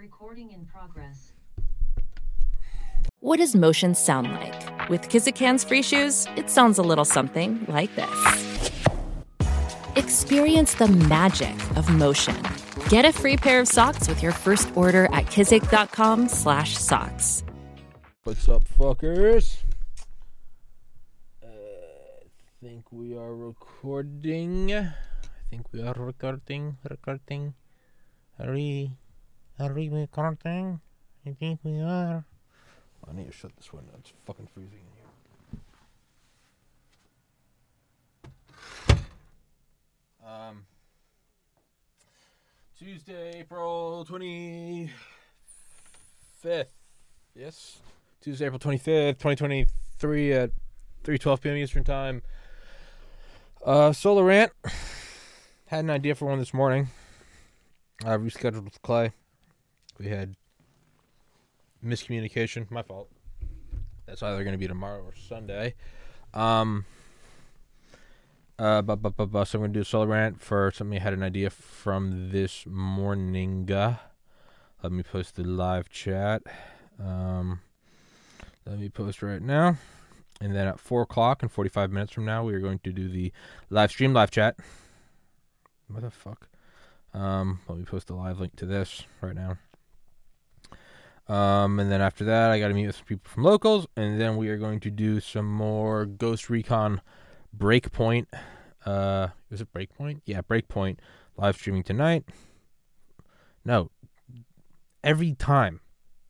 Recording in progress. What does motion sound like? With Kizik hands free shoes, it sounds a little something like this. Experience the magic of motion. Get a free pair of socks with your first order at kizik.com/socks. What's up, fuckers? Uh, I think we are recording. I think we are recording. Recording. Are we? Are we recording? I think we are. I need to shut this window. It's fucking freezing in here. Um. Tuesday, April twenty fifth. Yes. Tuesday, April 25th, 2023 at 3:12 p.m. Eastern Time. Uh Solo Rant had an idea for one this morning. I rescheduled with Clay. We had miscommunication, my fault. That's either going to be tomorrow or Sunday. Um uh, so I'm going to do a solo rant for something I had an idea from this morning. Let me post the live chat. Um, let me post right now. And then at 4 o'clock and 45 minutes from now, we are going to do the live stream, live chat. What the fuck? Um, let me post the live link to this right now. Um, and then after that, I got to meet with some people from locals. And then we are going to do some more Ghost Recon Breakpoint. Uh, is it Breakpoint? Yeah, Breakpoint live streaming tonight. No, every time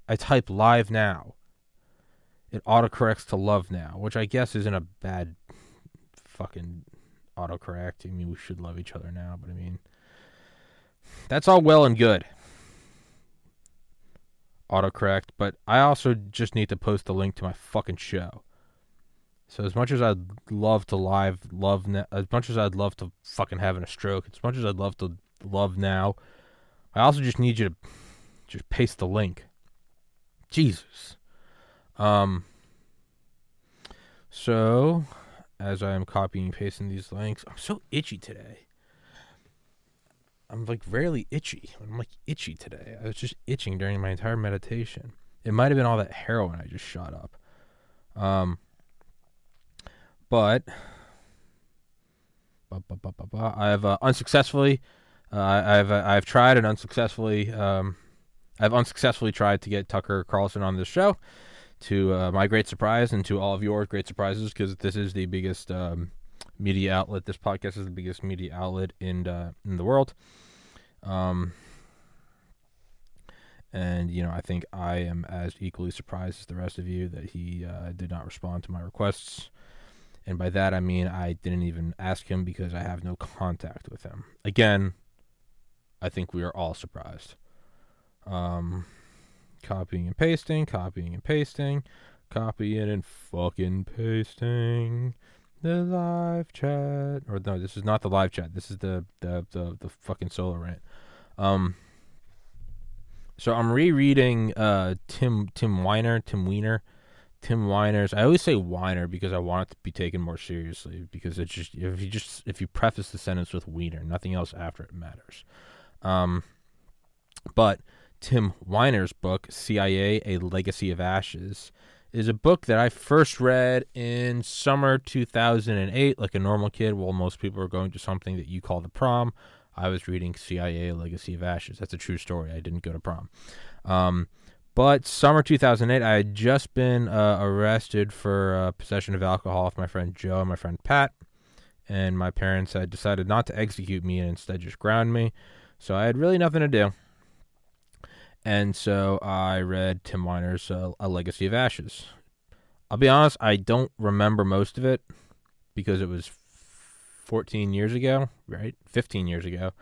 I type live now, it autocorrects to love now, which I guess isn't a bad fucking autocorrect. I mean, we should love each other now, but I mean, that's all well and good. Autocorrect, but I also just need to post the link to my fucking show. So as much as I'd love to live love now, as much as I'd love to fucking having a stroke, as much as I'd love to love now, I also just need you to just paste the link. Jesus. Um so as I am copying and pasting these links, I'm so itchy today. I'm like rarely itchy. I'm like itchy today. I was just itching during my entire meditation. It might have been all that heroin I just shot up. Um but I have uh, unsuccessfully, uh, I've uh, I've tried and unsuccessfully, um, I've unsuccessfully tried to get Tucker Carlson on this show. To uh, my great surprise, and to all of your great surprises, because this is the biggest um, media outlet. This podcast is the biggest media outlet in uh, in the world. Um, and you know, I think I am as equally surprised as the rest of you that he uh, did not respond to my requests. And by that I mean I didn't even ask him because I have no contact with him. Again, I think we are all surprised. Um, copying and pasting, copying and pasting, copying and fucking pasting the live chat. Or no, this is not the live chat. This is the the the, the fucking solo rant. Um. So I'm rereading uh Tim Tim Weiner Tim Weiner Tim Weiner's. I always say Weiner because I want it to be taken more seriously. Because it's just if you just if you preface the sentence with Wiener, nothing else after it matters. Um, but Tim Weiner's book, CIA: A Legacy of Ashes, is a book that I first read in summer 2008, like a normal kid. While most people are going to something that you call the prom, I was reading CIA: Legacy of Ashes. That's a true story. I didn't go to prom. Um, but summer 2008, I had just been uh, arrested for uh, possession of alcohol with my friend Joe and my friend Pat. And my parents had decided not to execute me and instead just ground me. So I had really nothing to do. And so I read Tim Weiner's uh, A Legacy of Ashes. I'll be honest, I don't remember most of it because it was 14 years ago, right? 15 years ago.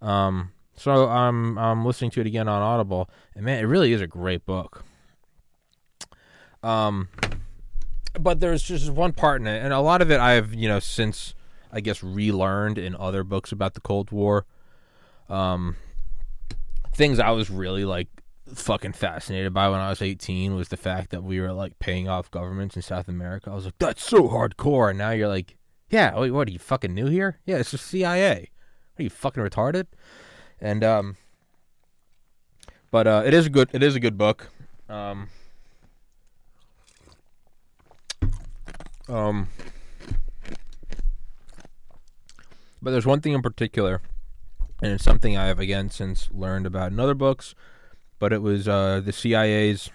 Um, so I'm I'm listening to it again on Audible, and man, it really is a great book. Um, but there's just one part in it, and a lot of it I've you know since I guess relearned in other books about the Cold War. Um, things I was really like fucking fascinated by when I was 18 was the fact that we were like paying off governments in South America. I was like, that's so hardcore. And now you're like, yeah, wait, what are you fucking new here? Yeah, it's the CIA. Are you fucking retarded? And um, But uh, it is a good it is a good book. Um, um, but there's one thing in particular, and it's something I have again since learned about in other books. But it was uh, the CIA's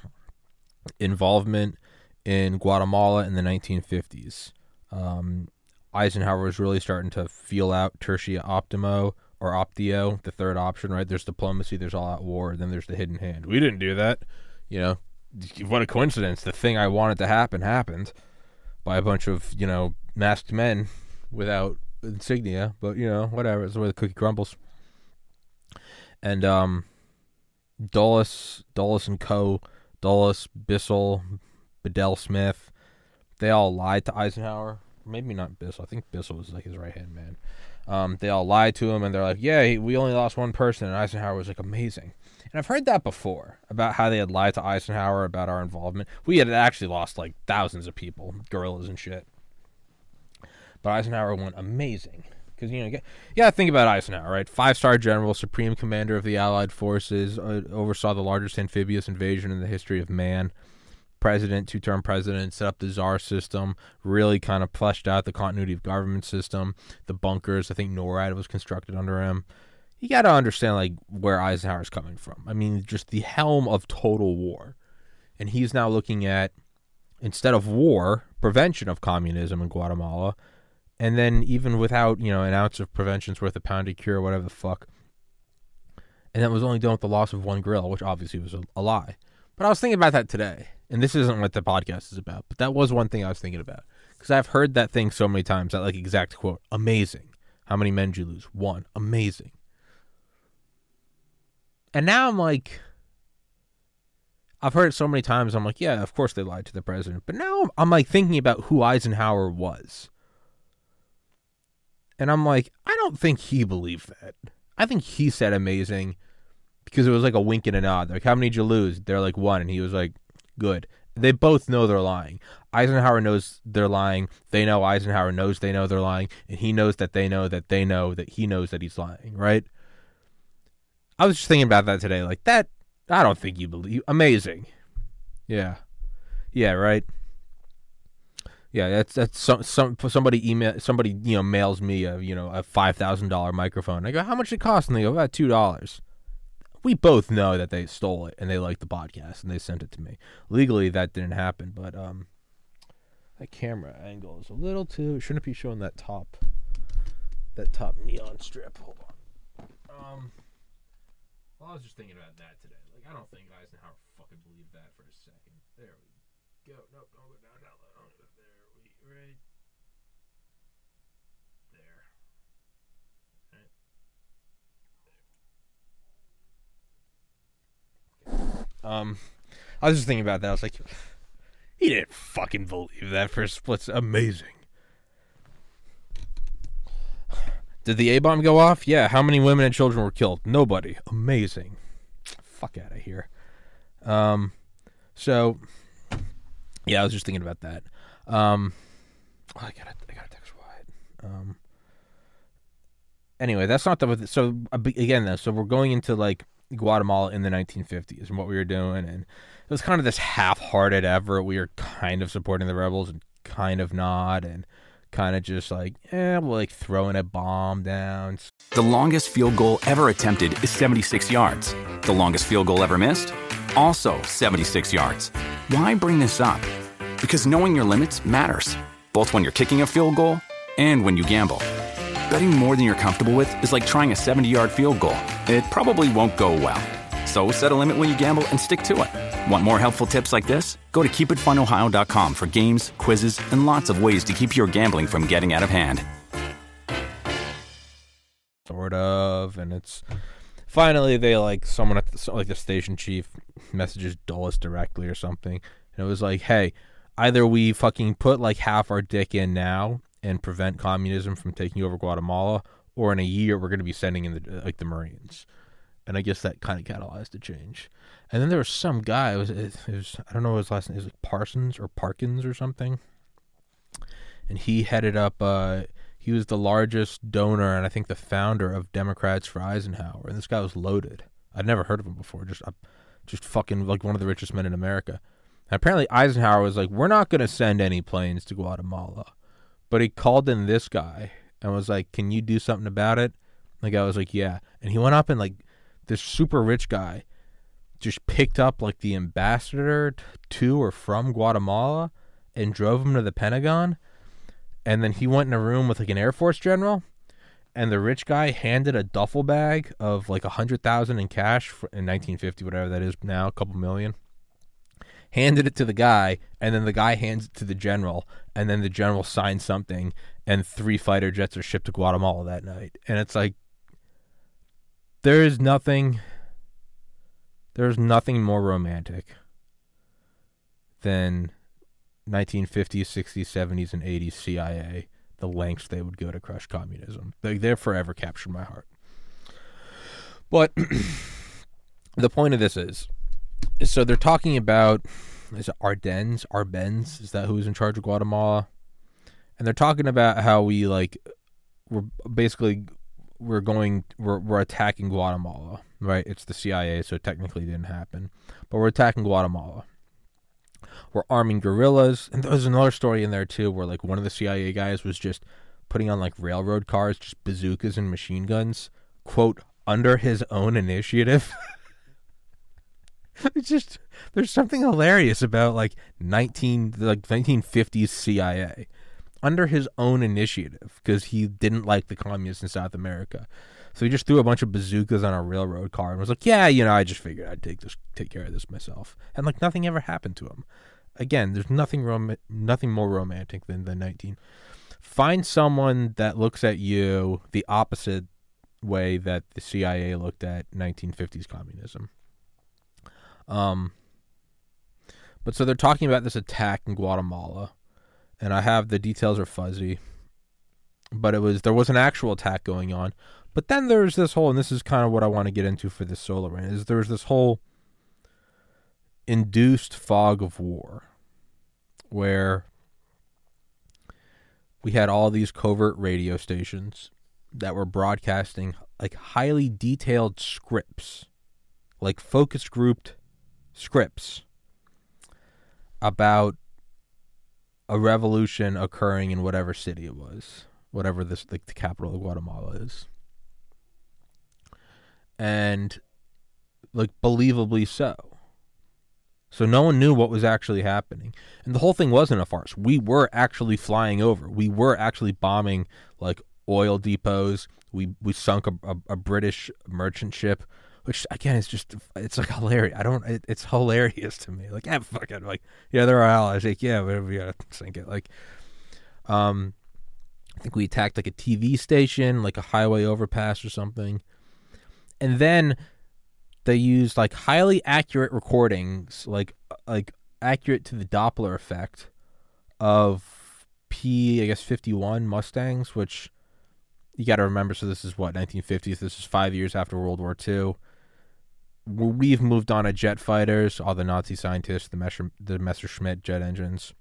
involvement in Guatemala in the 1950s. Um, Eisenhower was really starting to feel out Tertia Optimo or Optio, the third option, right? There's diplomacy, there's all out war, then there's the hidden hand. We didn't do that. You know, what a coincidence. The thing I wanted to happen happened by a bunch of, you know, masked men without insignia, but, you know, whatever. It's way the cookie crumbles. And, um, Dulles, Dulles and Co., Dulles, Bissell, Bedell Smith, they all lied to Eisenhower. Maybe not Bissell. I think Bissell was like his right hand man. Um, they all lied to him, and they're like, "Yeah, we only lost one person." And Eisenhower was like, "Amazing." And I've heard that before about how they had lied to Eisenhower about our involvement. We had actually lost like thousands of people, guerrillas and shit. But Eisenhower went amazing because you know, gotta think about Eisenhower, right? Five-star general, supreme commander of the Allied forces, uh, oversaw the largest amphibious invasion in the history of man president, two term president, set up the czar system, really kind of fleshed out the continuity of government system, the bunkers. I think NORAD was constructed under him. You got to understand like where Eisenhower's coming from. I mean, just the helm of total war, and he's now looking at instead of war, prevention of communism in Guatemala, and then even without you know an ounce of prevention's worth a pound of cure, whatever the fuck. And that was only done with the loss of one grill, which obviously was a, a lie. But I was thinking about that today and this isn't what the podcast is about, but that was one thing I was thinking about because I've heard that thing so many times. That like exact quote: "Amazing." How many men did you lose? One. Amazing. And now I'm like, I've heard it so many times. I'm like, yeah, of course they lied to the president. But now I'm like thinking about who Eisenhower was. And I'm like, I don't think he believed that. I think he said amazing because it was like a wink and a nod. Like, how many did you lose? They're like one. And he was like, good. They both know they're lying. Eisenhower knows they're lying. They know Eisenhower knows they know they're lying, and he knows that they know that they know that he knows that he's lying, right? I was just thinking about that today. Like that I don't think you believe amazing. Yeah. Yeah, right. Yeah, that's that's some some somebody email somebody you know mails me a you know a five thousand dollar microphone. I go, how much it cost? And they go about two dollars we both know that they stole it and they liked the podcast and they sent it to me. Legally, that didn't happen, but um, that camera angle is a little too. Shouldn't be showing that top, that top neon strip. Hold on. Um, well, I was just thinking about that today. Like, I don't think Eisenhower fucking believed that for a second. There we go. Nope, don't go down, down, down. There we right Um, I was just thinking about that. I was like, he didn't fucking believe that for a split. Amazing. Did the A bomb go off? Yeah. How many women and children were killed? Nobody. Amazing. Fuck out of here. Um, so yeah, I was just thinking about that. Um, oh, I gotta, I gotta text Wyatt. Um, anyway, that's not the so again though. So we're going into like Guatemala in the 1950s and what we were doing, and it was kind of this half-hearted effort. We were kind of supporting the rebels and kind of not, and kind of just like, eh, we're like throwing a bomb down. The longest field goal ever attempted is 76 yards. The longest field goal ever missed, also 76 yards. Why bring this up? Because knowing your limits matters, both when you're kicking a field goal and when you gamble. Betting more than you're comfortable with is like trying a 70 yard field goal. It probably won't go well. So set a limit when you gamble and stick to it. Want more helpful tips like this? Go to keepitfunohio.com for games, quizzes, and lots of ways to keep your gambling from getting out of hand. Sort of, and it's finally they like someone at the, like the station chief messages Dulles directly or something, and it was like, hey, either we fucking put like half our dick in now and prevent communism from taking over Guatemala, or in a year we're going to be sending in the like the Marines. And I guess that kind of catalyzed the change. And then there was some guy. It was, it was I don't know his last name. It was like Parsons or Parkins or something. And he headed up. Uh, he was the largest donor and I think the founder of Democrats for Eisenhower. And this guy was loaded. I'd never heard of him before. Just uh, just fucking like one of the richest men in America. And apparently Eisenhower was like, "We're not going to send any planes to Guatemala," but he called in this guy and was like, "Can you do something about it?" The guy was like, "Yeah," and he went up and like this super rich guy just picked up like the ambassador to or from Guatemala and drove him to the Pentagon. And then he went in a room with like an Air Force general, and the rich guy handed a duffel bag of like a hundred thousand in cash for, in 1950, whatever that is now, a couple million. Handed it to the guy, and then the guy hands it to the general, and then the general signs something, and three fighter jets are shipped to Guatemala that night. And it's like, there is nothing there's nothing more romantic than 1950s, 60s, 70s, and 80s CIA, the lengths they would go to crush communism. They, they're forever captured my heart. But the point of this is, is so they're talking about is it Ardennes, Arbenz? Is that who's in charge of Guatemala? And they're talking about how we like we're basically we're going we're we're attacking Guatemala right? It's the CIA, so technically didn't happen. But we're attacking Guatemala. We're arming guerrillas, and there's another story in there too, where like one of the CIA guys was just putting on like railroad cars, just bazookas and machine guns, quote under his own initiative. it's just there's something hilarious about like 19 like 1950s CIA under his own initiative because he didn't like the communists in South America. So he just threw a bunch of bazookas on a railroad car and was like, "Yeah, you know, I just figured I'd take this, take care of this myself." And like nothing ever happened to him. Again, there's nothing rom- nothing more romantic than the 19. Find someone that looks at you the opposite way that the CIA looked at 1950s communism. Um, but so they're talking about this attack in Guatemala, and I have the details are fuzzy, but it was there was an actual attack going on. But then there's this whole, and this is kind of what I want to get into for this solo rant, is there's this whole induced fog of war where we had all these covert radio stations that were broadcasting like highly detailed scripts, like focus grouped scripts about a revolution occurring in whatever city it was, whatever this like the capital of Guatemala is and like believably so. So no one knew what was actually happening. And the whole thing wasn't a farce. We were actually flying over. We were actually bombing like oil depots. We we sunk a, a, a British merchant ship, which again is just it's like hilarious. I don't. It, it's hilarious to me. Like yeah, fuck it. Like yeah, they're our allies. Like yeah, we gotta sink it. Like um, I think we attacked like a TV station, like a highway overpass or something and then they used like highly accurate recordings, like like accurate to the Doppler effect of P, I guess fifty one Mustangs, which you got to remember. So this is what 1950s. This is five years after World War II. We've moved on to jet fighters, all the Nazi scientists, the Messer, the Messerschmitt jet engines.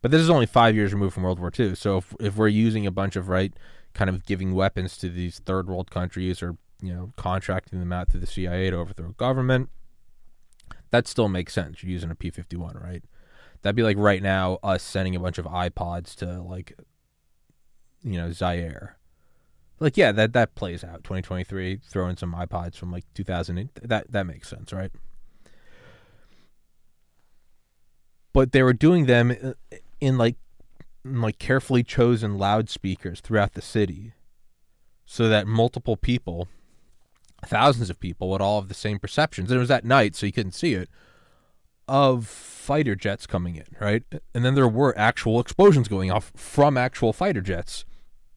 But this is only five years removed from World War II. So if if we're using a bunch of right kind of giving weapons to these third world countries or you know, contracting them out to the CIA to overthrow government. That still makes sense. You're using a P fifty one, right? That'd be like right now us sending a bunch of iPods to like, you know, Zaire. Like, yeah, that that plays out. Twenty twenty three, throw in some iPods from like two thousand. That that makes sense, right? But they were doing them uh, in like in like carefully chosen loudspeakers throughout the city, so that multiple people thousands of people would all have the same perceptions. And it was at night, so you couldn't see it, of fighter jets coming in, right? And then there were actual explosions going off from actual fighter jets,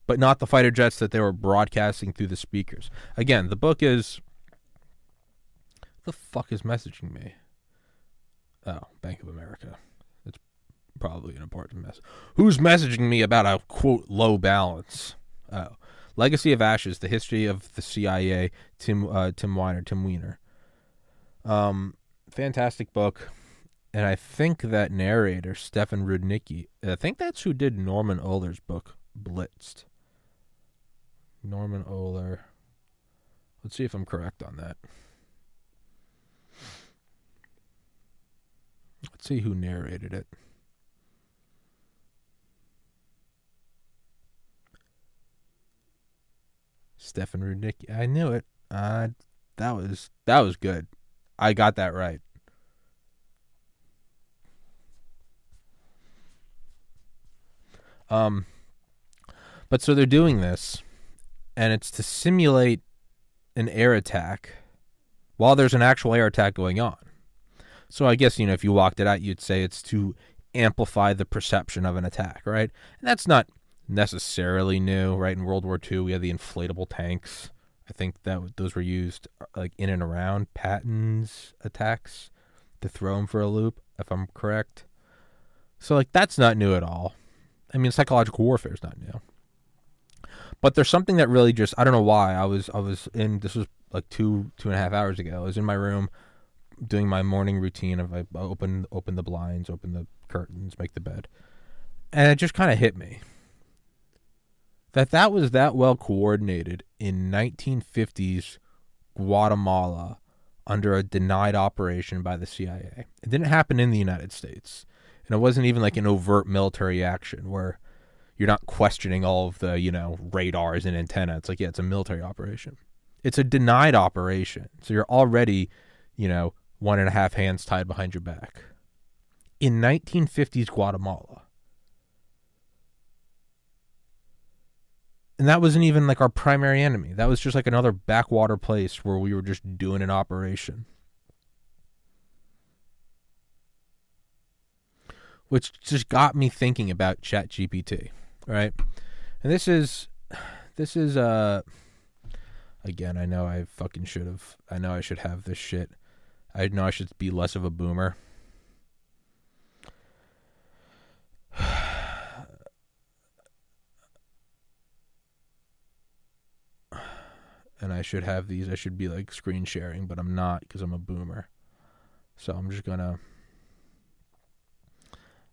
but not the fighter jets that they were broadcasting through the speakers. Again, the book is. The fuck is messaging me? Oh, Bank of America. It's probably an important mess. Who's messaging me about a quote low balance? Oh. Legacy of Ashes: The History of the CIA. Tim uh, Tim Weiner. Tim Weiner. Um, fantastic book, and I think that narrator Stefan Rudnicki. I think that's who did Norman Ohler's book Blitzed. Norman Ohler. Let's see if I'm correct on that. Let's see who narrated it. Stefan Rudnicki. I knew it. Uh, that was that was good. I got that right. Um, but so they're doing this and it's to simulate an air attack while there's an actual air attack going on. So I guess you know if you walked it out, you'd say it's to amplify the perception of an attack, right? And that's not necessarily new, right? In World War II, we had the inflatable tanks. I think that those were used uh, like in and around Patton's attacks to throw him for a loop, if I'm correct. So like that's not new at all. I mean, psychological warfare is not new. But there's something that really just I don't know why I was I was in this was like two two and a half hours ago. I was in my room doing my morning routine of I open open the blinds, open the curtains, make the bed, and it just kind of hit me that that was that well coordinated in 1950s Guatemala under a denied operation by the CIA. It didn't happen in the United States. And it wasn't even like an overt military action where you're not questioning all of the, you know, radars and antenna. It's like, yeah, it's a military operation. It's a denied operation. So you're already, you know, one and a half hands tied behind your back. In 1950s Guatemala, and that wasn't even like our primary enemy. That was just like another backwater place where we were just doing an operation. Which just got me thinking about ChatGPT, right? And this is this is uh again, I know I fucking should have I know I should have this shit. I know I should be less of a boomer. and I should have these. I should be like screen sharing, but I'm not because I'm a boomer. So I'm just gonna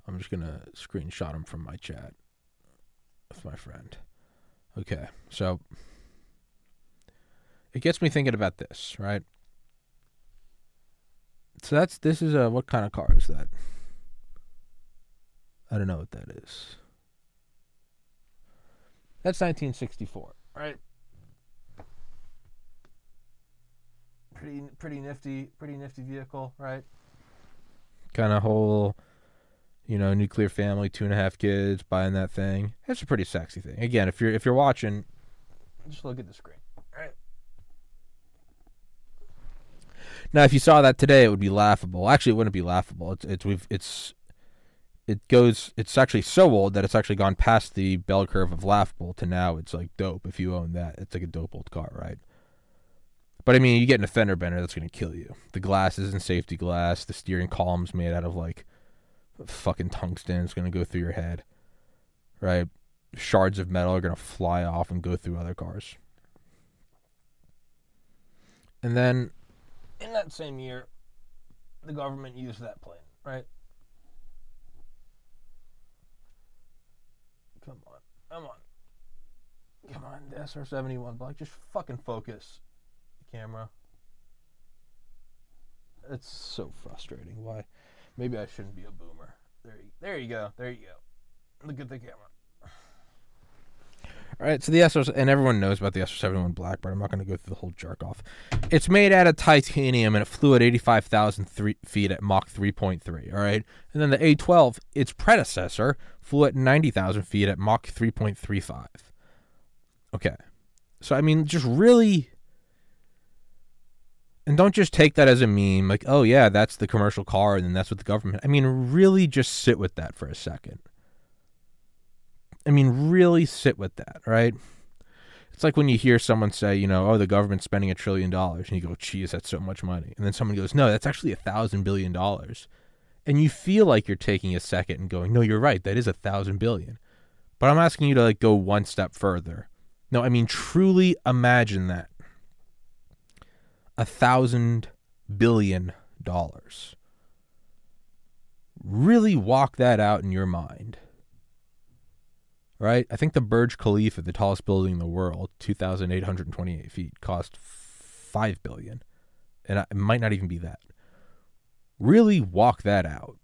I'm just gonna screenshot them from my chat with my friend. Okay, so it gets me thinking about this, right? So that's this is a what kind of car is that? I don't know what that is. That's 1964, right? pretty pretty nifty pretty nifty vehicle, right? Kind of whole, you know, nuclear family, two and a half kids, buying that thing. It's a pretty sexy thing. Again, if you're if you're watching, just look at the screen. Right. Now, if you saw that today, it would be laughable. Actually, it wouldn't be laughable. It's it's we've it's it goes it's actually so old that it's actually gone past the bell curve of laughable to now it's like dope if you own that. It's like a dope old car, right? But I mean, you get an fender bender that's going to kill you. The glass isn't safety glass. The steering column's made out of like fucking tungsten. is going to go through your head. Right? Shards of metal are going to fly off and go through other cars. And then in that same year, the government used that plane, right? Come on. Come on. Come on, the SR 71 Black. Just fucking focus the camera. It's so frustrating. Why? Maybe I shouldn't be a boomer. There you, there you go. There you go. Look at the camera. All right, so the SR and everyone knows about the SR71 Black, but I'm not going to go through the whole jerk off. It's made out of titanium and it flew at 85,000 feet at Mach 3.3. All right, and then the A12, its predecessor, flew at 90,000 feet at Mach 3.35. Okay, so I mean, just really and don't just take that as a meme, like, oh yeah, that's the commercial car and then that's what the government. I mean, really just sit with that for a second. I mean, really sit with that, right? It's like when you hear someone say, you know, oh, the government's spending a trillion dollars, and you go, geez, that's so much money. And then someone goes, no, that's actually a thousand billion dollars. And you feel like you're taking a second and going, no, you're right, that is a thousand billion. But I'm asking you to like go one step further. No, I mean, truly imagine that a thousand billion dollars. Really walk that out in your mind. Right? I think the Burj Khalifa, the tallest building in the world, 2,828 feet, cost 5 billion. And it might not even be that. Really walk that out.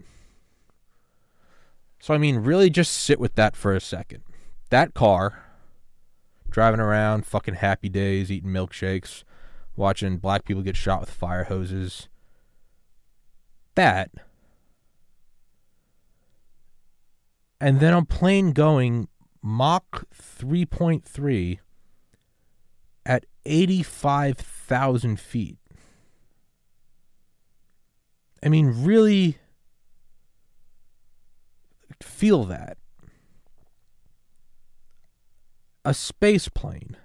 So, I mean, really just sit with that for a second. That car, driving around, fucking happy days, eating milkshakes, watching black people get shot with fire hoses. That. And then a plane going Mach 3.3 at 85,000 feet. I mean, really feel that. A space plane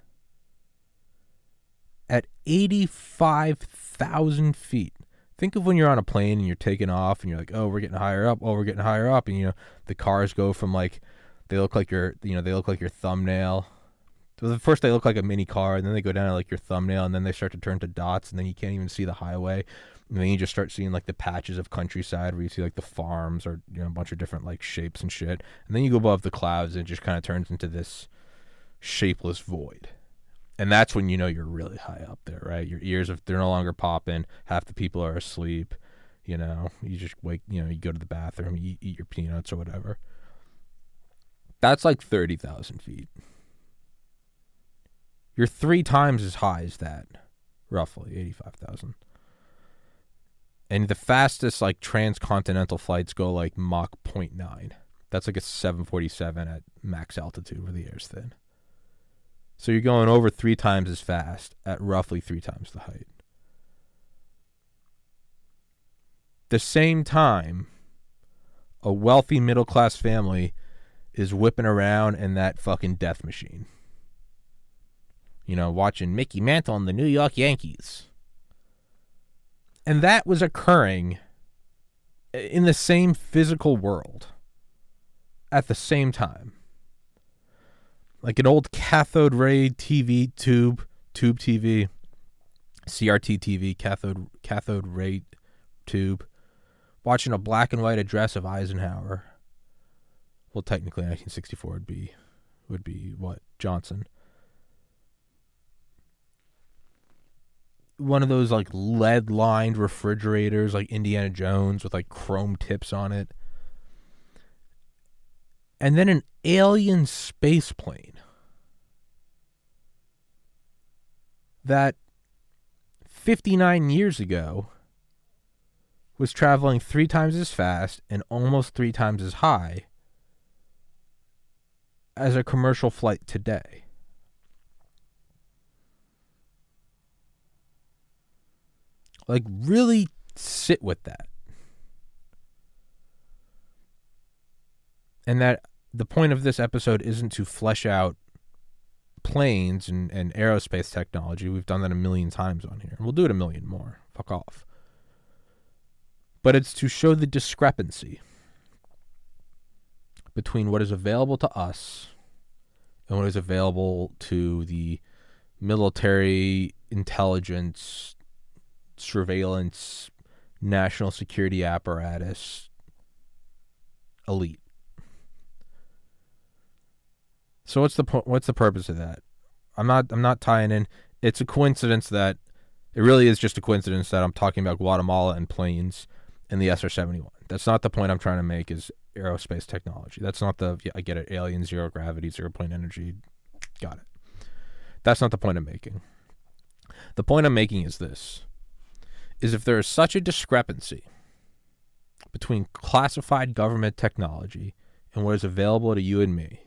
85,000 feet. Think of when you're on a plane and you're taking off and you're like, oh, we're getting higher up. Oh, we're getting higher up. And, you know, the cars go from like, they look like your, you know, they look like your thumbnail. So first they look like a mini car and then they go down to like your thumbnail and then they start to turn to dots and then you can't even see the highway. And then you just start seeing like the patches of countryside where you see like the farms or, you know, a bunch of different like shapes and shit. And then you go above the clouds and it just kind of turns into this shapeless void and that's when you know you're really high up there, right? Your ears are they're no longer popping. Half the people are asleep. You know, you just wake. You know, you go to the bathroom, you eat your peanuts or whatever. That's like thirty thousand feet. You're three times as high as that, roughly eighty-five thousand. And the fastest like transcontinental flights go like Mach 0.9. That's like a 747 at max altitude where the air's thin. So you're going over three times as fast at roughly three times the height. The same time, a wealthy middle class family is whipping around in that fucking death machine. You know, watching Mickey Mantle and the New York Yankees. And that was occurring in the same physical world at the same time like an old cathode ray TV tube, tube TV, CRT TV, cathode cathode ray tube, watching a black and white address of Eisenhower. Well, technically, 1964 would be would be what Johnson. One of those like lead lined refrigerators, like Indiana Jones, with like chrome tips on it and then an alien space plane that 59 years ago was traveling three times as fast and almost three times as high as a commercial flight today. Like, really sit with that. And that the point of this episode isn't to flesh out planes and, and aerospace technology. We've done that a million times on here. We'll do it a million more. Fuck off. But it's to show the discrepancy between what is available to us and what is available to the military intelligence surveillance national security apparatus elite so what's the what's the purpose of that? I'm not I'm not tying in. It's a coincidence that it really is just a coincidence that I'm talking about Guatemala and planes and the SR-71. That's not the point I'm trying to make. Is aerospace technology? That's not the yeah, I get it. Alien, zero gravity, zero point energy. Got it. That's not the point I'm making. The point I'm making is this: is if there is such a discrepancy between classified government technology and what is available to you and me,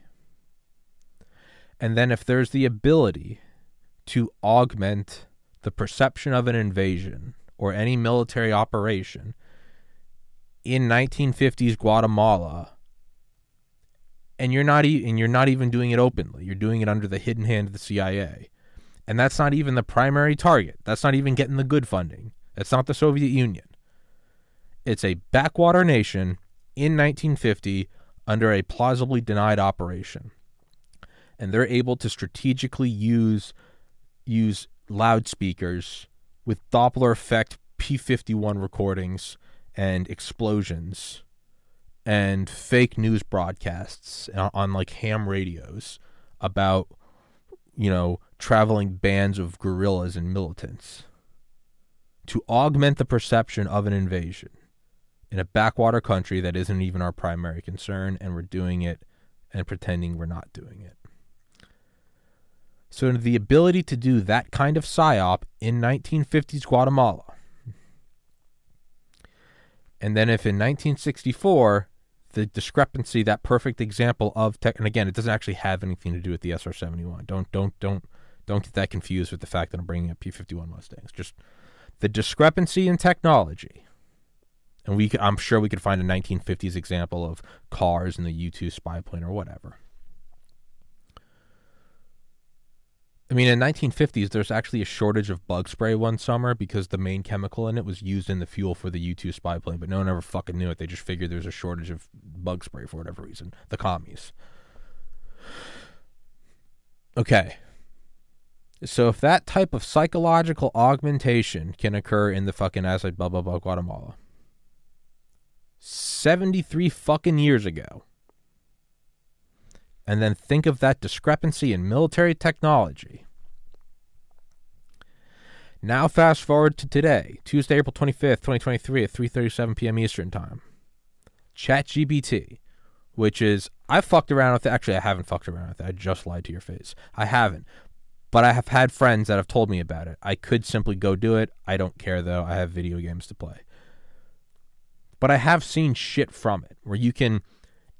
and then if there's the ability to augment the perception of an invasion or any military operation in 1950s Guatemala and you're not e- and you're not even doing it openly you're doing it under the hidden hand of the CIA and that's not even the primary target. That's not even getting the good funding. That's not the Soviet Union. It's a backwater nation in 1950 under a plausibly denied operation and they're able to strategically use use loudspeakers with Doppler effect P51 recordings and explosions and fake news broadcasts on, on like ham radios about you know traveling bands of guerrillas and militants to augment the perception of an invasion in a backwater country that isn't even our primary concern, and we're doing it and pretending we're not doing it. So, the ability to do that kind of psyop in 1950s Guatemala, and then if in 1964 the discrepancy, that perfect example of tech, and again, it doesn't actually have anything to do with the SR-71. Don't don't don't don't get that confused with the fact that I'm bringing up P-51 Mustangs. Just the discrepancy in technology, and we I'm sure we could find a 1950s example of cars in the U-2 spy plane or whatever. I mean, in 1950s, there's actually a shortage of bug spray one summer because the main chemical in it was used in the fuel for the U-2 spy plane, but no one ever fucking knew it. They just figured there's a shortage of bug spray for whatever reason. The commies. Okay. So if that type of psychological augmentation can occur in the fucking Aztec blah blah blah Guatemala, 73 fucking years ago, and then think of that discrepancy in military technology. Now fast forward to today, Tuesday, April 25th, 2023 at 3:37 p.m. Eastern Time. ChatGPT, which is I fucked around with it. Actually, I haven't fucked around with it. I just lied to your face. I haven't. But I have had friends that have told me about it. I could simply go do it. I don't care though. I have video games to play. But I have seen shit from it where you can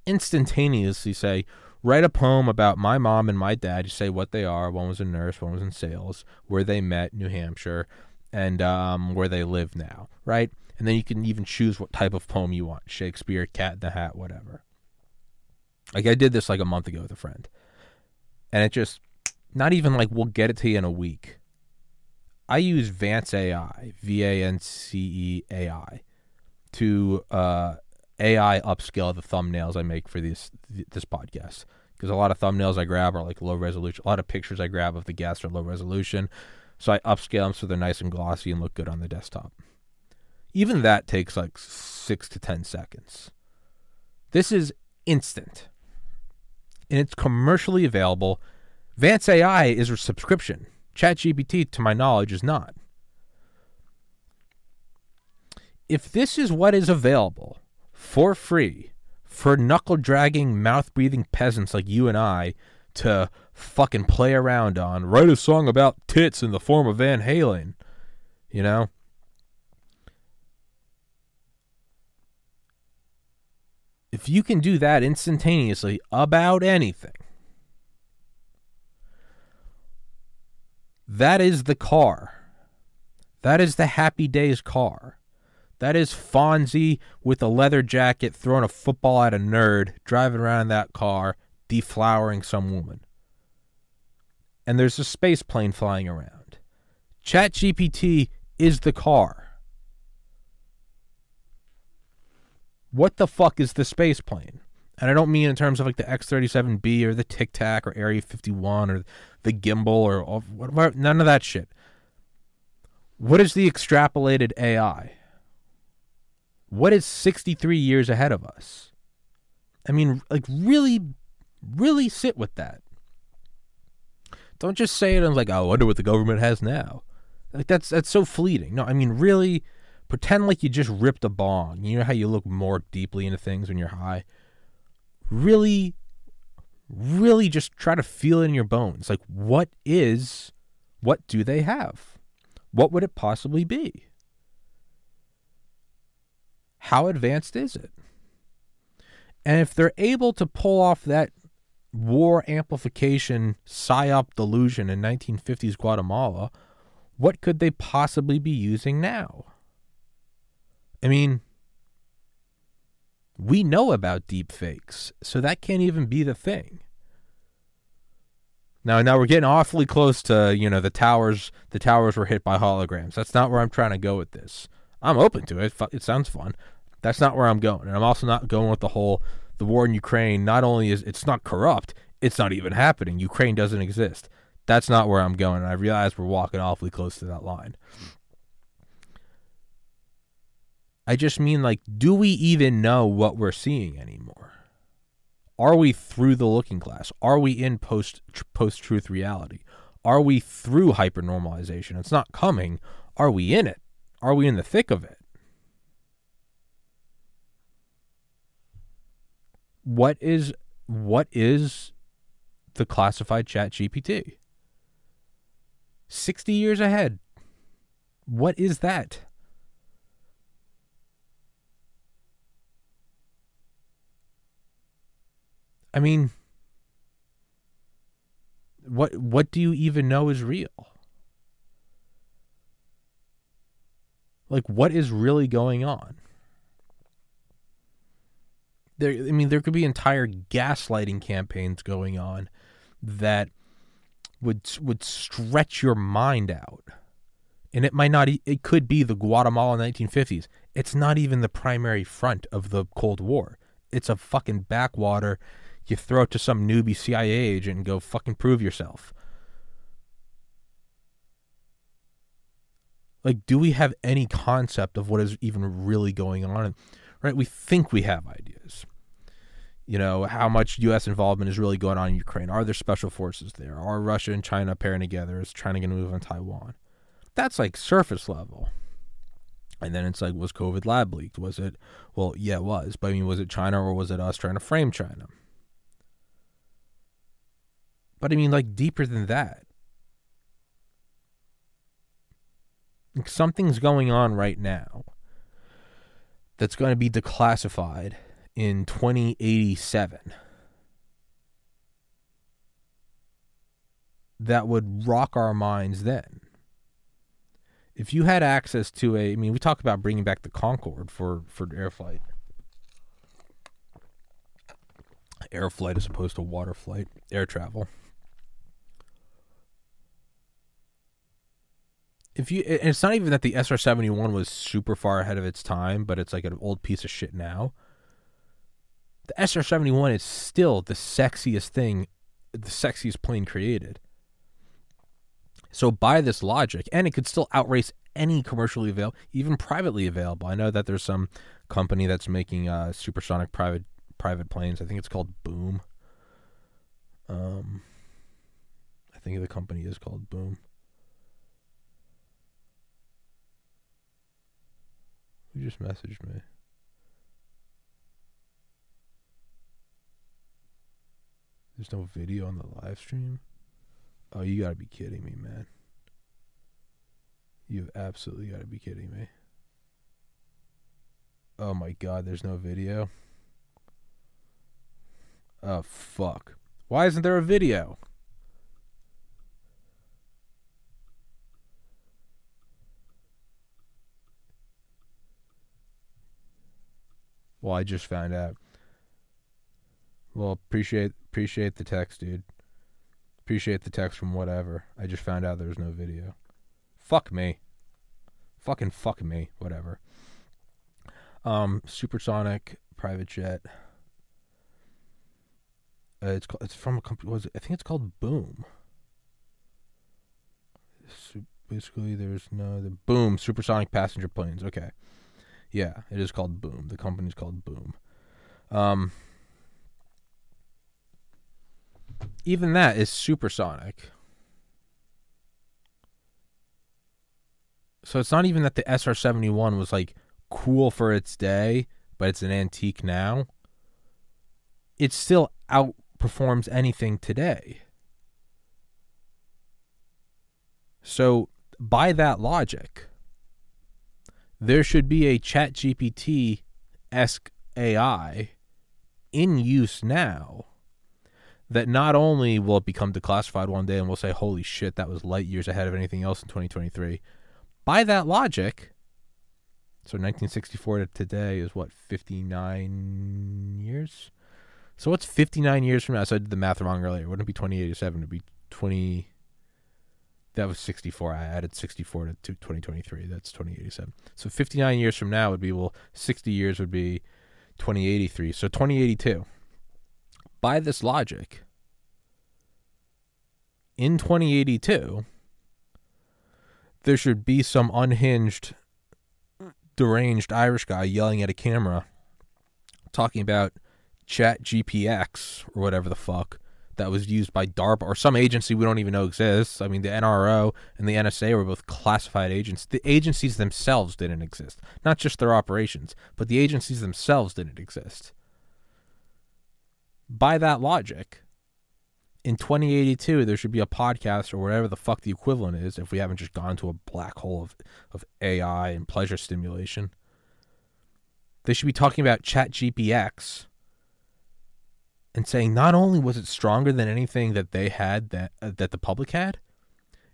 instantaneously say, write a poem about my mom and my dad. You say what they are. One was a nurse, one was in sales, where they met, New Hampshire, and um, where they live now, right? And then you can even choose what type of poem you want Shakespeare, Cat in the Hat, whatever. Like I did this like a month ago with a friend. And it just, not even like we'll get it to you in a week. I use Vance AI, V A N C E A I, to uh, AI upscale the thumbnails I make for this this podcast because a lot of thumbnails I grab are like low resolution. A lot of pictures I grab of the guests are low resolution, so I upscale them so they're nice and glossy and look good on the desktop. Even that takes like six to ten seconds. This is instant, and it's commercially available. Vance AI is a subscription. ChatGPT, to my knowledge, is not. If this is what is available for free for knuckle dragging, mouth breathing peasants like you and I to fucking play around on. Write a song about tits in the form of Van Halen. You know? If you can do that instantaneously about anything, that is the car. That is the Happy Days car. That is Fonzie with a leather jacket throwing a football at a nerd, driving around in that car, deflowering some woman. And there's a space plane flying around. ChatGPT is the car. What the fuck is the space plane? And I don't mean in terms of like the X 37B or the Tic Tac or Area 51 or the gimbal or whatever, none of that shit. What is the extrapolated AI? What is 63 years ahead of us? I mean, like, really, really sit with that. Don't just say it and like, oh, I wonder what the government has now. Like that's that's so fleeting. No, I mean, really, pretend like you just ripped a bong. You know how you look more deeply into things when you're high. Really, really, just try to feel it in your bones. Like, what is, what do they have? What would it possibly be? How advanced is it? And if they're able to pull off that war amplification psyop delusion in 1950s Guatemala, what could they possibly be using now? I mean, we know about deep fakes, so that can't even be the thing. Now, now we're getting awfully close to you know the towers. The towers were hit by holograms. That's not where I'm trying to go with this. I'm open to it. It sounds fun. That's not where I'm going. And I'm also not going with the whole the war in Ukraine not only is it's not corrupt, it's not even happening. Ukraine doesn't exist. That's not where I'm going. And I realize we're walking awfully close to that line. I just mean like do we even know what we're seeing anymore? Are we through the looking glass? Are we in post post truth reality? Are we through hyper normalization? It's not coming. Are we in it? Are we in the thick of it? What is what is the classified chat GPT? 60 years ahead. What is that? I mean, what what do you even know is real? Like what is really going on? There I mean there could be entire gaslighting campaigns going on that would would stretch your mind out. And it might not it could be the Guatemala 1950s. It's not even the primary front of the Cold War. It's a fucking backwater you throw it to some newbie CIA agent and go fucking prove yourself. Like, do we have any concept of what is even really going on? Right? We think we have ideas. You know, how much U.S. involvement is really going on in Ukraine? Are there special forces there? Are Russia and China pairing together? Is China going to move on Taiwan? That's like surface level. And then it's like, was COVID lab leaked? Was it, well, yeah, it was. But I mean, was it China or was it us trying to frame China? But I mean, like, deeper than that. Something's going on right now that's going to be declassified in 2087 that would rock our minds then. If you had access to a, I mean, we talk about bringing back the Concorde for for air flight, air flight as opposed to water flight, air travel. If you it's not even that the SR71 was super far ahead of its time, but it's like an old piece of shit now. The SR71 is still the sexiest thing, the sexiest plane created. So by this logic, and it could still outrace any commercially available, even privately available. I know that there's some company that's making uh, supersonic private private planes. I think it's called Boom. Um, I think the company is called Boom. Who just messaged me? There's no video on the live stream? Oh, you gotta be kidding me, man. You've absolutely gotta be kidding me. Oh my god, there's no video? Oh, fuck. Why isn't there a video? Well, I just found out. Well, appreciate appreciate the text, dude. Appreciate the text from whatever. I just found out there's no video. Fuck me. Fucking fuck me. Whatever. Um, supersonic private jet. Uh, it's it's from a company. Was it, I think it's called Boom. So basically, there's no the Boom supersonic passenger planes. Okay. Yeah, it is called Boom. The company's called Boom. Um, even that is supersonic. So it's not even that the SR 71 was like cool for its day, but it's an antique now. It still outperforms anything today. So, by that logic, there should be a chat GPT esque AI in use now that not only will it become declassified one day and we'll say, holy shit, that was light years ahead of anything else in 2023. By that logic, so 1964 to today is what, 59 years? So what's 59 years from now? So I did the math wrong earlier. Wouldn't it be 2087? It'd be 20. That was 64. I added 64 to 2023. That's 2087. So 59 years from now would be, well, 60 years would be 2083. So 2082. By this logic, in 2082, there should be some unhinged, deranged Irish guy yelling at a camera talking about Chat GPX or whatever the fuck that was used by DARPA or some agency we don't even know exists. I mean, the NRO and the NSA were both classified agents. The agencies themselves didn't exist, not just their operations, but the agencies themselves didn't exist. by that logic, in 2082, there should be a podcast or whatever the fuck the equivalent is if we haven't just gone to a black hole of, of AI and pleasure stimulation. They should be talking about ChatGPX and saying not only was it stronger than anything that they had that uh, that the public had,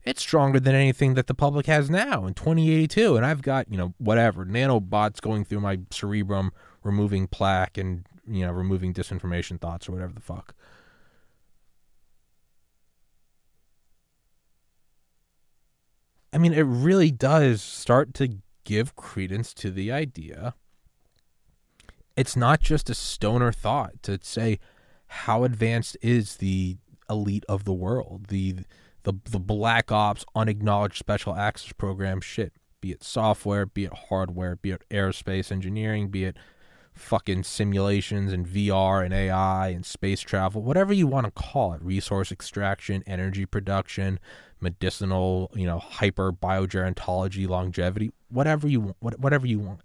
it's stronger than anything that the public has now in 2082. And I've got you know whatever nanobots going through my cerebrum, removing plaque and you know removing disinformation thoughts or whatever the fuck. I mean, it really does start to give credence to the idea. It's not just a stoner thought to say how advanced is the elite of the world, the the the black ops unacknowledged special access program shit, be it software, be it hardware, be it aerospace engineering, be it fucking simulations and VR and AI and space travel, whatever you want to call it, resource extraction, energy production, medicinal, you know, hyper biogerontology, longevity, whatever you want, whatever you want.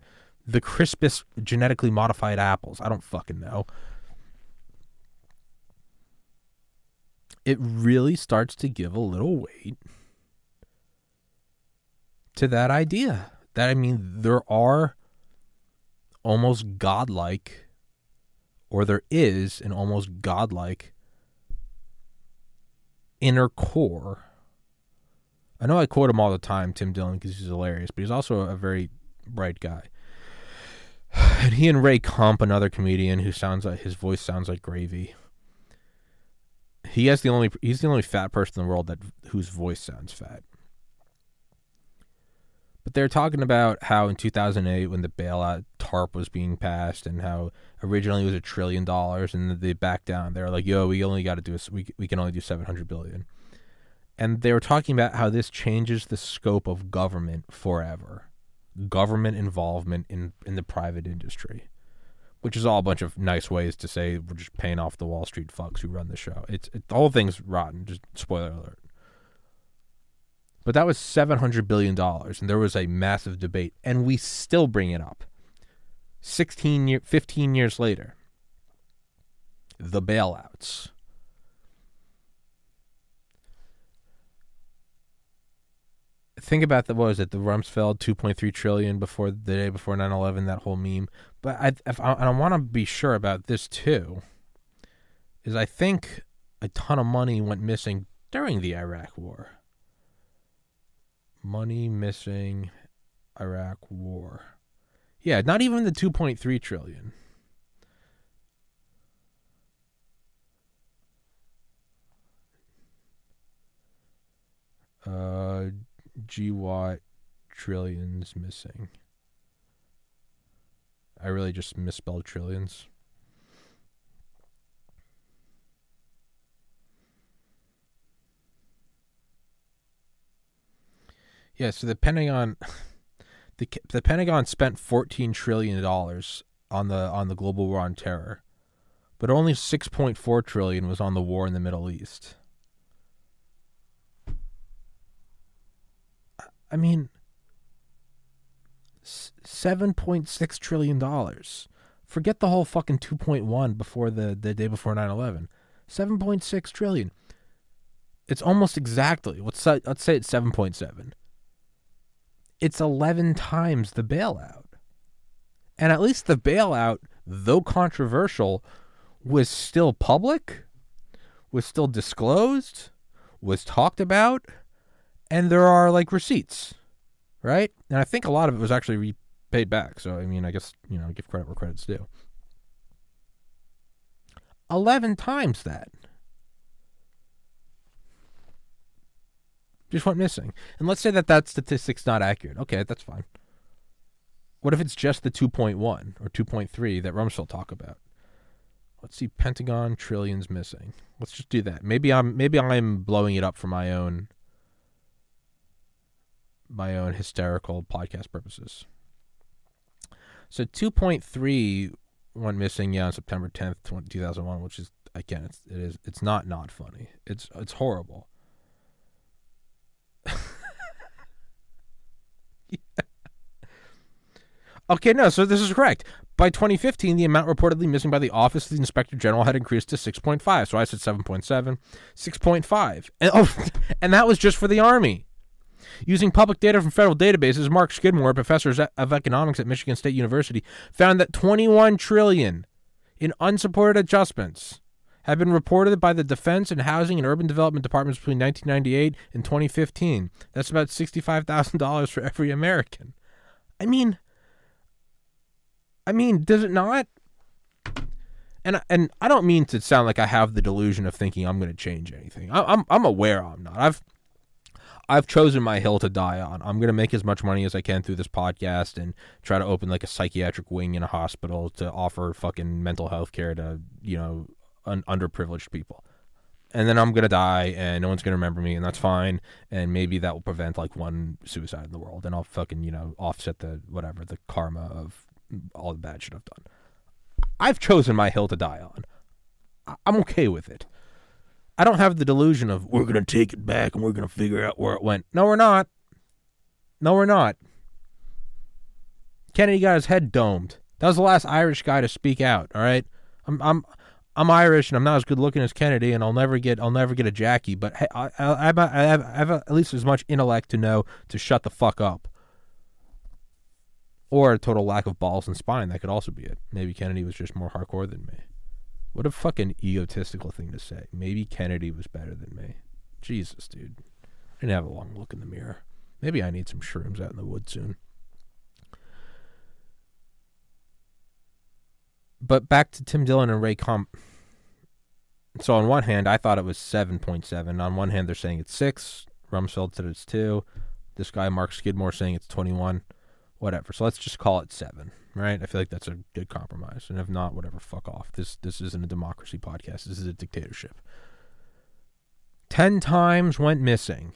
The crispest genetically modified apples, I don't fucking know. It really starts to give a little weight to that idea. That I mean, there are almost godlike, or there is an almost godlike inner core I know I quote him all the time, Tim Dillon, because he's hilarious, but he's also a very bright guy. And he and Ray Kump, another comedian who sounds like his voice sounds like gravy. He has the only he's the only fat person in the world that whose voice sounds fat. But they're talking about how in 2008, when the bailout TARP was being passed, and how originally it was a trillion dollars, and they backed down. They were like, "Yo, we only got to do we we can only do 700 billion." and they were talking about how this changes the scope of government forever government involvement in, in the private industry which is all a bunch of nice ways to say we're just paying off the wall street fucks who run the show. It's it, the whole thing's rotten just spoiler alert. But that was 700 billion dollars and there was a massive debate and we still bring it up. 16 year 15 years later the bailouts think about the what was it the Rumsfeld 2.3 trillion before the day before 9/11 that whole meme. But I I, I want to be sure about this too is I think a ton of money went missing during the Iraq war. Money missing Iraq war. Yeah not even the 2.3 trillion. Uh GWatt trillions missing. I really just misspelled trillions. Yeah, so the Pentagon the the Pentagon spent 14 trillion dollars on the on the global war on terror. But only 6.4 trillion was on the war in the Middle East. I mean, seven point six trillion dollars. Forget the whole fucking two point one before the the day before 9-11. Seven point six trillion. It's almost exactly. Let's say, let's say it's seven point seven. It's eleven times the bailout, and at least the bailout, though controversial, was still public, was still disclosed, was talked about and there are like receipts, right? And I think a lot of it was actually repaid back. So I mean, I guess you know, give credit where credit's due. Eleven times that. Just went missing. And let's say that that statistic's not accurate. Okay, that's fine. What if it's just the 2.1 or 2.3 that Rumsfeld talk about? Let's see, Pentagon trillions missing. Let's just do that. Maybe I'm maybe I'm blowing it up for my own my own hysterical podcast purposes. So 2.3 went missing yeah on September 10th 2001 which is again it's it is it's not not funny. It's it's horrible. yeah. Okay, no, so this is correct. By 2015, the amount reportedly missing by the Office of the Inspector General had increased to 6.5. So I said 7.7, 6.5. And, oh, and that was just for the Army. Using public data from federal databases, Mark Skidmore, professor of economics at Michigan State University, found that 21 trillion in unsupported adjustments have been reported by the Defense and Housing and Urban Development Departments between 1998 and 2015. That's about $65,000 for every American. I mean, I mean, does it not? And and I don't mean to sound like I have the delusion of thinking I'm going to change anything. I, I'm I'm aware I'm not. I've I've chosen my hill to die on. I'm going to make as much money as I can through this podcast and try to open like a psychiatric wing in a hospital to offer fucking mental health care to, you know, un- underprivileged people. And then I'm going to die and no one's going to remember me and that's fine. And maybe that will prevent like one suicide in the world and I'll fucking, you know, offset the whatever, the karma of all the bad shit I've done. I've chosen my hill to die on. I'm okay with it. I don't have the delusion of we're going to take it back and we're going to figure out where it went. No, we're not. No, we're not. Kennedy got his head domed. That was the last Irish guy to speak out. All right, I'm I'm I'm Irish and I'm not as good looking as Kennedy, and I'll never get I'll never get a Jackie. But hey, I, I, I, I have I have at least as much intellect to know to shut the fuck up or a total lack of balls and spine. That could also be it. Maybe Kennedy was just more hardcore than me. What a fucking egotistical thing to say. Maybe Kennedy was better than me. Jesus, dude. I didn't have a long look in the mirror. Maybe I need some shrooms out in the woods soon. But back to Tim Dillon and Ray Kump. So on one hand, I thought it was 7.7. On one hand, they're saying it's 6. Rumsfeld said it's 2. This guy, Mark Skidmore, saying it's 21 whatever. So let's just call it seven, right? I feel like that's a good compromise. And if not, whatever, fuck off. This this isn't a democracy podcast. This is a dictatorship. Ten times went missing.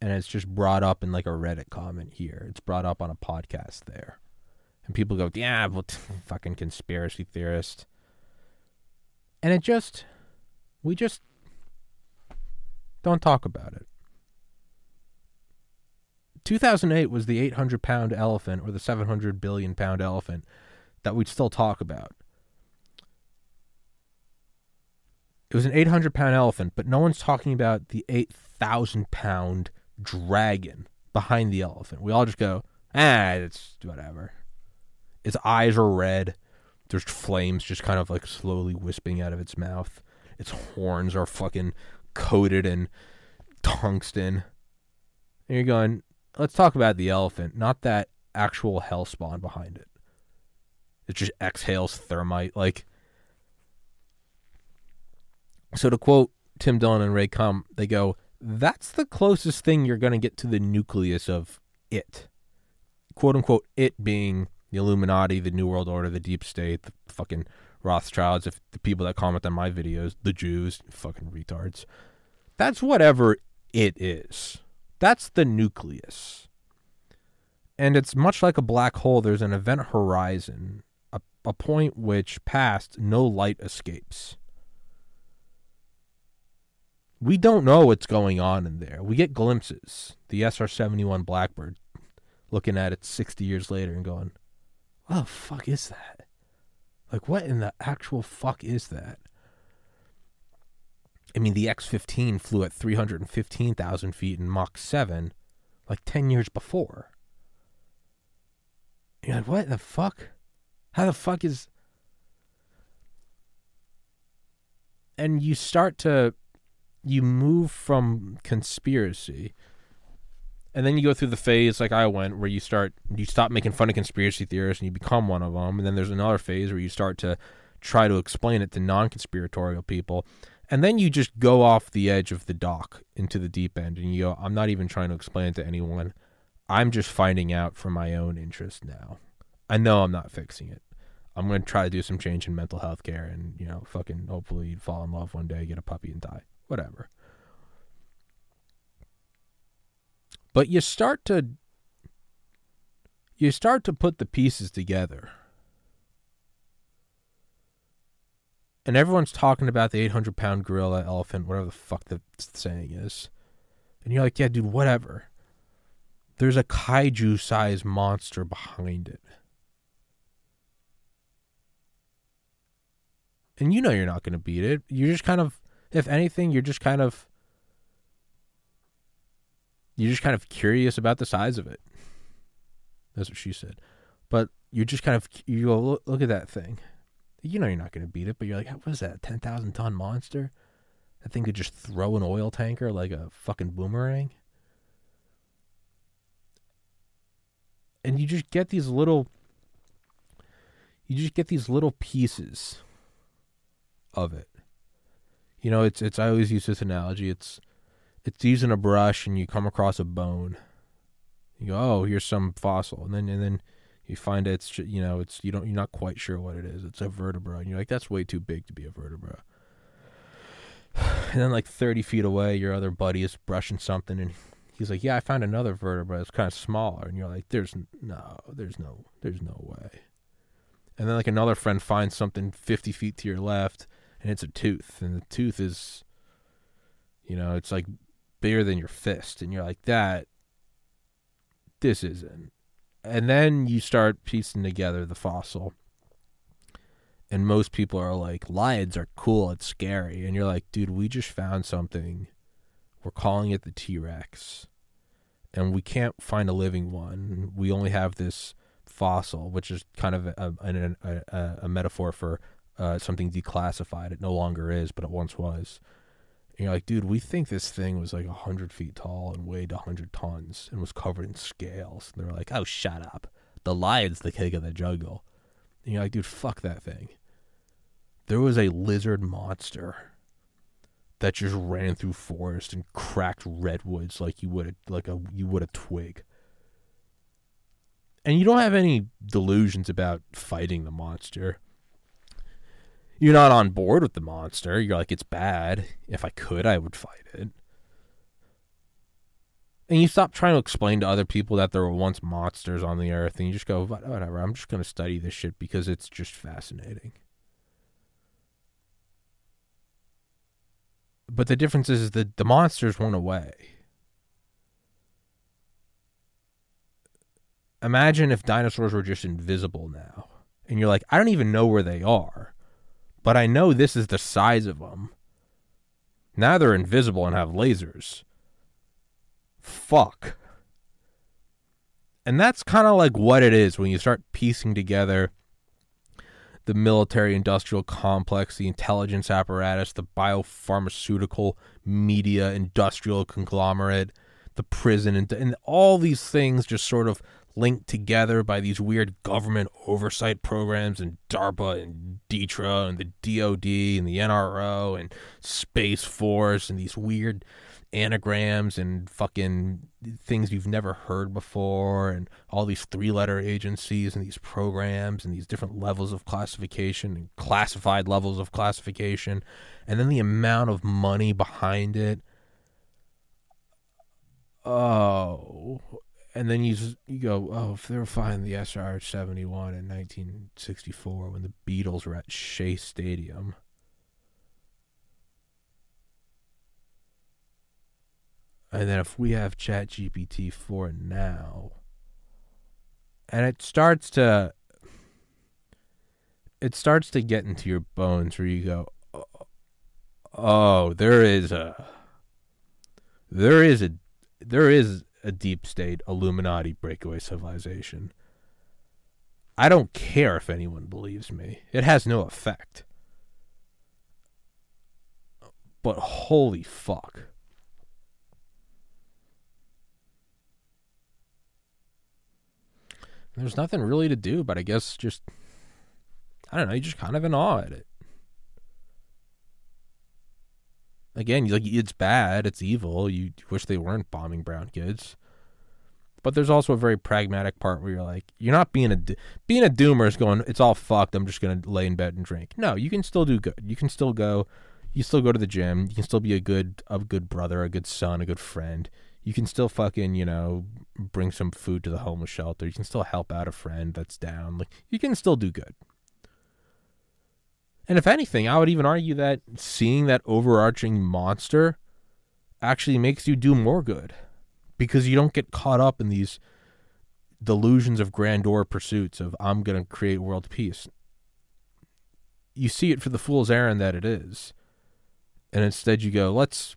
And it's just brought up in like a Reddit comment here. It's brought up on a podcast there. And people go, yeah, well, fucking conspiracy theorist. And it just, we just don't talk about it. 2008 was the 800 pound elephant or the 700 billion pound elephant that we'd still talk about. It was an 800 pound elephant, but no one's talking about the 8,000 pound dragon behind the elephant. We all just go, ah, it's whatever. Its eyes are red. There's flames just kind of like slowly wisping out of its mouth. Its horns are fucking coated in tungsten. And you're going, let's talk about the elephant, not that actual hell spawn behind it. It just exhales thermite. Like, so to quote Tim Dillon and Ray Kump, they go, that's the closest thing you're going to get to the nucleus of it. Quote unquote, it being the Illuminati, the New World Order, the Deep State, the fucking Rothschilds, if the people that comment on my videos, the Jews, fucking retards. That's whatever it is. That's the nucleus. And it's much like a black hole, there's an event horizon, a, a point which past no light escapes. We don't know what's going on in there. We get glimpses. The SR 71 Blackbird looking at it 60 years later and going, what the fuck is that? Like, what in the actual fuck is that? I mean, the X 15 flew at 315,000 feet in Mach 7 like 10 years before. You're like, what the fuck? How the fuck is. And you start to. You move from conspiracy. And then you go through the phase like I went where you start. You stop making fun of conspiracy theorists and you become one of them. And then there's another phase where you start to try to explain it to non conspiratorial people and then you just go off the edge of the dock into the deep end and you go i'm not even trying to explain it to anyone. I'm just finding out for my own interest now. I know i'm not fixing it. I'm going to try to do some change in mental health care and you know fucking hopefully fall in love one day get a puppy and die. Whatever. But you start to you start to put the pieces together and everyone's talking about the 800 pound gorilla, elephant, whatever the fuck the saying is. And you're like, yeah, dude, whatever. there's a kaiju sized monster behind it. And you know you're not going to beat it. You're just kind of, if anything, you're just kind of, you're just kind of curious about the size of it. That's what she said. But you're just kind of, you go, look, look at that thing. You know you're not going to beat it, but you're like, what is that, 10,000 ton monster? That thing could just throw an oil tanker like a fucking boomerang. And you just get these little, you just get these little pieces of it. You know, it's it's I always use this analogy. It's it's using a brush and you come across a bone. You go, oh, here's some fossil, and then and then you find it's you know it's you don't you're not quite sure what it is. It's a vertebra, and you're like, that's way too big to be a vertebra. And then like 30 feet away, your other buddy is brushing something, and he's like, yeah, I found another vertebra. It's kind of smaller, and you're like, there's no, there's no, there's no way. And then like another friend finds something 50 feet to your left, and it's a tooth, and the tooth is, you know, it's like bigger than your fist, and you're like that. This isn't. And then you start piecing together the fossil. And most people are like, lions are cool, it's scary. And you're like, dude, we just found something. We're calling it the T Rex. And we can't find a living one. We only have this fossil, which is kind of a, a, a, a metaphor for uh, something declassified. It no longer is, but it once was. And you're like, dude, we think this thing was like 100 feet tall and weighed 100 tons and was covered in scales. And they're like, oh, shut up. The lion's the king of the jungle. And you're like, dude, fuck that thing. There was a lizard monster that just ran through forest and cracked redwoods like you would like a you would a twig. And you don't have any delusions about fighting the monster you're not on board with the monster. You're like, it's bad. If I could, I would fight it. And you stop trying to explain to other people that there were once monsters on the earth, and you just go, whatever. I'm just going to study this shit because it's just fascinating. But the difference is that the monsters went away. Imagine if dinosaurs were just invisible now. And you're like, I don't even know where they are but I know this is the size of them. Now they're invisible and have lasers. Fuck. And that's kind of like what it is when you start piecing together the military industrial complex, the intelligence apparatus, the biopharmaceutical media industrial conglomerate, the prison, and, and all these things just sort of linked together by these weird government oversight programs and DARPA and DTRA and the DOD and the NRO and Space Force and these weird anagrams and fucking things you've never heard before and all these three letter agencies and these programs and these different levels of classification and classified levels of classification and then the amount of money behind it. Oh and then you you go, oh, if they were flying the SR seventy one in nineteen sixty four when the Beatles were at Shea Stadium. And then if we have Chat GPT four now, and it starts to it starts to get into your bones where you go, oh, oh there is a there is a there is a deep state Illuminati breakaway civilization. I don't care if anyone believes me. It has no effect. But holy fuck. There's nothing really to do, but I guess just I don't know, you're just kind of in awe at it. Again, like it's bad, it's evil. You wish they weren't bombing brown kids. But there's also a very pragmatic part where you're like, you're not being a being a doomer is going. It's all fucked. I'm just gonna lay in bed and drink. No, you can still do good. You can still go. You still go to the gym. You can still be a good a good brother, a good son, a good friend. You can still fucking you know bring some food to the homeless shelter. You can still help out a friend that's down. Like you can still do good. And if anything, I would even argue that seeing that overarching monster actually makes you do more good because you don't get caught up in these delusions of grandeur pursuits of I'm going to create world peace. You see it for the fool's errand that it is. And instead you go, let's,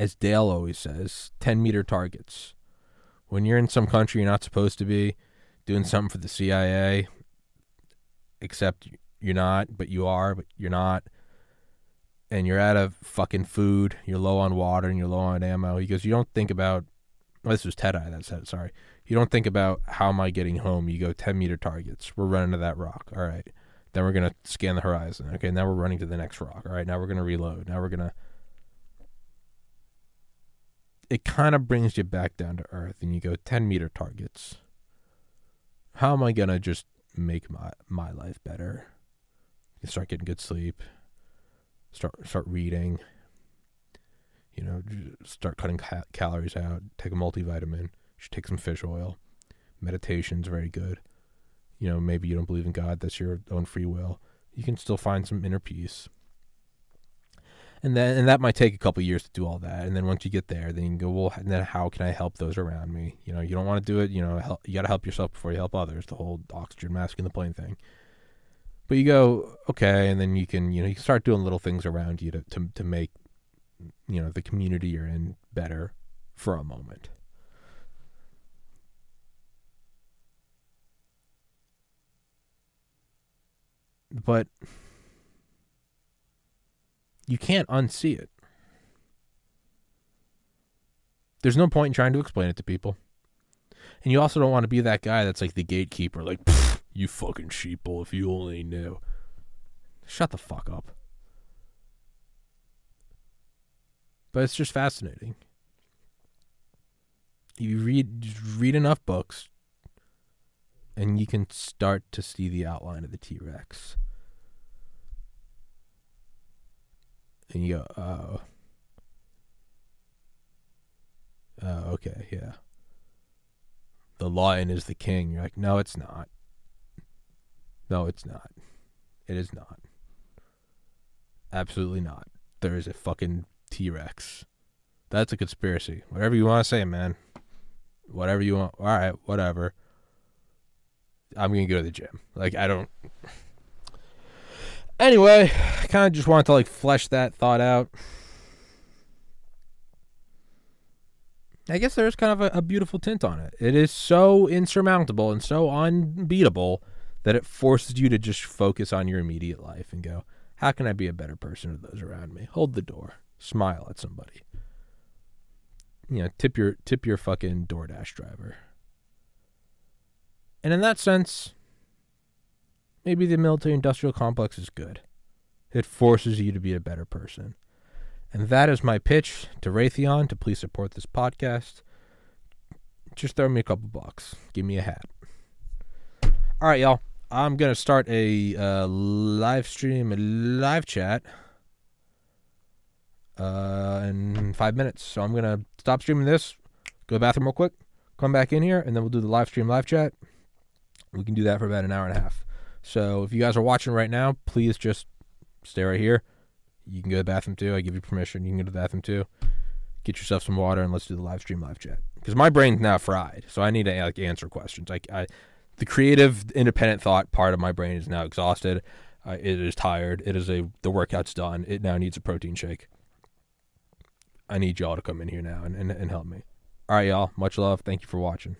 as Dale always says, 10 meter targets. When you're in some country you're not supposed to be doing something for the CIA, except you're not, but you are, but you're not. And you're out of fucking food, you're low on water, and you're low on ammo. He goes, You don't think about, this was Ted Eye that said sorry. You don't think about how am I getting home. You go 10 meter targets. We're running to that rock. All right. Then we're going to scan the horizon. Okay. Now we're running to the next rock. All right. Now we're going to reload. Now we're going to. It kind of brings you back down to earth and you go 10 meter targets. How am I going to just make my, my life better? You start getting good sleep. Start start reading. You know, start cutting ca- calories out. Take a multivitamin should take some fish oil. Meditation's very good. You know, maybe you don't believe in God, that's your own free will. You can still find some inner peace. And then and that might take a couple years to do all that. And then once you get there, then you can go, well, And then how can I help those around me? You know, you don't want to do it, you know, help, you got to help yourself before you help others, the whole oxygen mask in the plane thing. But you go, okay, and then you can, you know, you start doing little things around you to, to, to make, you know, the community you're in better for a moment. but you can't unsee it. There's no point in trying to explain it to people. And you also don't want to be that guy that's like the gatekeeper, like, you fucking sheeple, if you only knew. Shut the fuck up. But it's just fascinating. You read read enough books, and you can start to see the outline of the T Rex. And you go, oh. Oh, okay, yeah. The lion is the king. You're like, no, it's not. No, it's not. It is not. Absolutely not. There is a fucking T Rex. That's a conspiracy. Whatever you want to say, man. Whatever you want. All right, whatever. I'm gonna go to the gym. Like I don't. Anyway, I kind of just wanted to like flesh that thought out. I guess there's kind of a, a, beautiful tint on it. It is so insurmountable and so unbeatable that it forces you to just focus on your immediate life and go, how can I be a better person to those around me? Hold the door. Smile at somebody. You know, tip your tip your fucking DoorDash driver. And in that sense, maybe the military industrial complex is good. It forces you to be a better person. And that is my pitch to Raytheon to please support this podcast. Just throw me a couple bucks. Give me a hat. All right, y'all. I'm to start a uh, live stream, a live chat uh, in five minutes. So I'm to stop streaming this, go to the bathroom real quick, come back in here, and then we'll do the live stream, live chat. We can do that for about an hour and a half. So if you guys are watching right now, please just stay right here. You can go to the bathroom too. I give you permission. You can go to the bathroom too. Get yourself some water and let's do the live stream, live chat. Because my brain's now fried, so I need to like answer questions. Like I, the creative, independent thought part of my brain is now exhausted. Uh, it is tired. It is a the workout's done. It now needs a protein shake. I need y'all to come in here now and, and, and help me. All right, y'all. Much love. Thank you for watching.